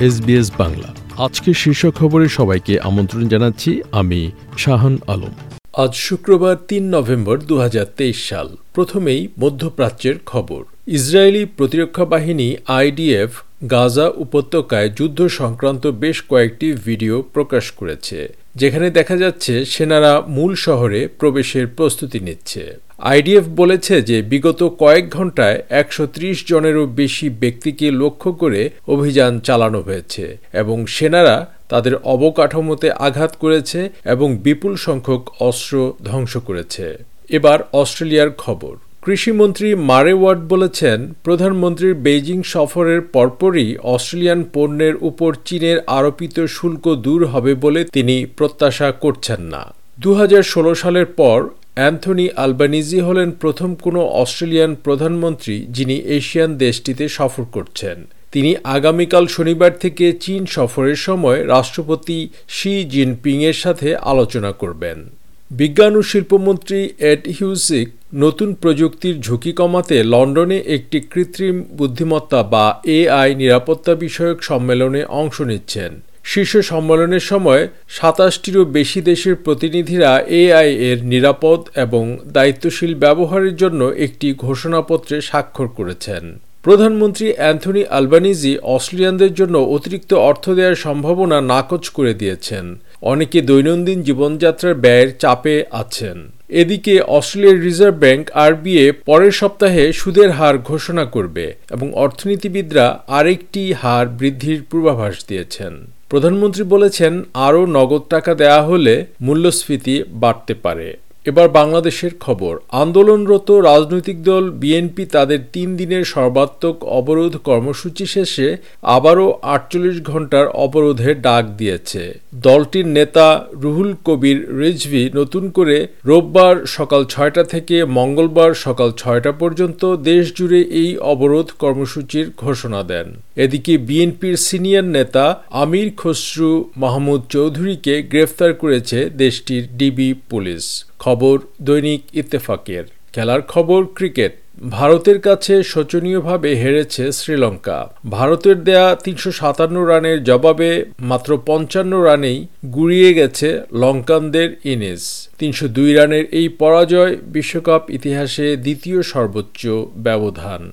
SBS Bangla. আজকে শীর্ষ খবরে সবাইকে আমন্ত্রণ জানাচ্ছি আমি শাহান আলম। আজ শুক্রবার তিন নভেম্বর দু হাজার তেইশ সাল। প্রথমেই মধ্যপ্রাচ্যের খবর। ইসরায়েলি প্রতিরক্ষা বাহিনী আইডিএফ গাজা উপত্যকায় যুদ্ধ সংক্রান্ত বেশ কয়েকটি ভিডিও প্রকাশ করেছে, যেখানে দেখা যাচ্ছে সেনারা মূল শহরে প্রবেশের প্রস্তুতি নিচ্ছে। আইডিএফ বলেছে যে বিগত কয়েক ঘন্টায় একশো ত্রিশ জনেরও বেশি ব্যক্তিকে লক্ষ্য করে অভিযান চালানো হয়েছে এবং সেনারা তাদের অবকাঠামোতে আঘাত করেছে এবং বিপুল সংখ্যক অস্ত্র ধ্বংস করেছে। এবার অস্ট্রেলিয়ার খবর। কৃষিমন্ত্রী মারে ওয়ার্ড বলেছেন, প্রধানমন্ত্রীর বেইজিং সফরের পরপরই অস্ট্রেলিয়ান পণ্যের উপর চীনের আরোপিত শুল্ক দূর হবে বলে তিনি প্রত্যাশা করছেন না। দু হাজার ষোলো সালের পর অ্যান্থনি আলবানিজি হলেন প্রথম কোনো অস্ট্রেলিয়ান প্রধানমন্ত্রী যিনি এশিয়ান দেশটিতে সফর করছেন। তিনি আগামীকাল শনিবার থেকে চীন সফরের সময় রাষ্ট্রপতি শি জিনপিংয়ের সাথে আলোচনা করবেন। বিজ্ঞান ও শিল্পমন্ত্রী এড হিউসিক নতুন প্রযুক্তির ঝুঁকি কমাতে লন্ডনে একটি কৃত্রিম বুদ্ধিমত্তা বা এআই নিরাপত্তা বিষয়ক সম্মেলনে অংশ নিচ্ছেন। শীর্ষ সম্মেলনের সময় সাতাশটিরও বেশি দেশের প্রতিনিধিরা এআই এর নিরাপদ এবং দায়িত্বশীল ব্যবহারের জন্য একটি ঘোষণাপত্রে স্বাক্ষর করেছেন। প্রধানমন্ত্রী অ্যান্থনি আলবানিজি অস্ট্রেলিয়ানদের জন্য অতিরিক্ত অর্থ দেওয়ার সম্ভাবনা নাকচ করে দিয়েছেন। অনেকে দৈনন্দিন জীবনযাত্রার ব্যয়ের চাপে আছেন। এদিকে অস্ট্রেলিয়ার রিজার্ভ ব্যাংক আরবিএ পরের সপ্তাহে সুদের হার ঘোষণা করবে এবং অর্থনীতিবিদরা আরেকটি হার বৃদ্ধির পূর্বাভাস দিয়েছেন। প্রধানমন্ত্রী বলেছেন, আরও নগদ টাকা দেয়া হলে মূল্যস্ফীতি বাড়তে পারে। এবার বাংলাদেশের খবর। আন্দোলনরত রাজনৈতিক দল বিএনপি তাদের তিন দিনের সর্বাত্মক অবরোধ কর্মসূচি শেষে আবারও আটচল্লিশ ঘণ্টার অবরোধের ডাক দিয়েছে। দলটির নেতা রুহুল কবির রিজভি নতুন করে রোববার সকাল ছয়টা থেকে মঙ্গলবার সকাল ছয়টা পর্যন্ত দেশ জুড়ে এই অবরোধ কর্মসূচির ঘোষণা দেন। এদিকে বিএনপির সিনিয়র নেতা আমির খসরু মাহমুদ চৌধুরীকে গ্রেফতার করেছে দেশটির ডিবি পুলিশ। খবর দৈনিক ইত্তেফাকের। খেলার খবর, ক্রিকেট। ভারতের কাছে শোচনীয়ভাবে হেরেছে শ্রীলঙ্কা। ভারতের দেয়া তিনশো সাতান্ন রানের জবাবে মাত্র পঞ্চান্ন রানেই গুড়িয়ে গেছে লঙ্কানদের ইনিস। তিনশো দুই রানের এই পরাজয় বিশ্বকাপ ইতিহাসে দ্বিতীয় সর্বোচ্চ ব্যবধান।